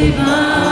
divine.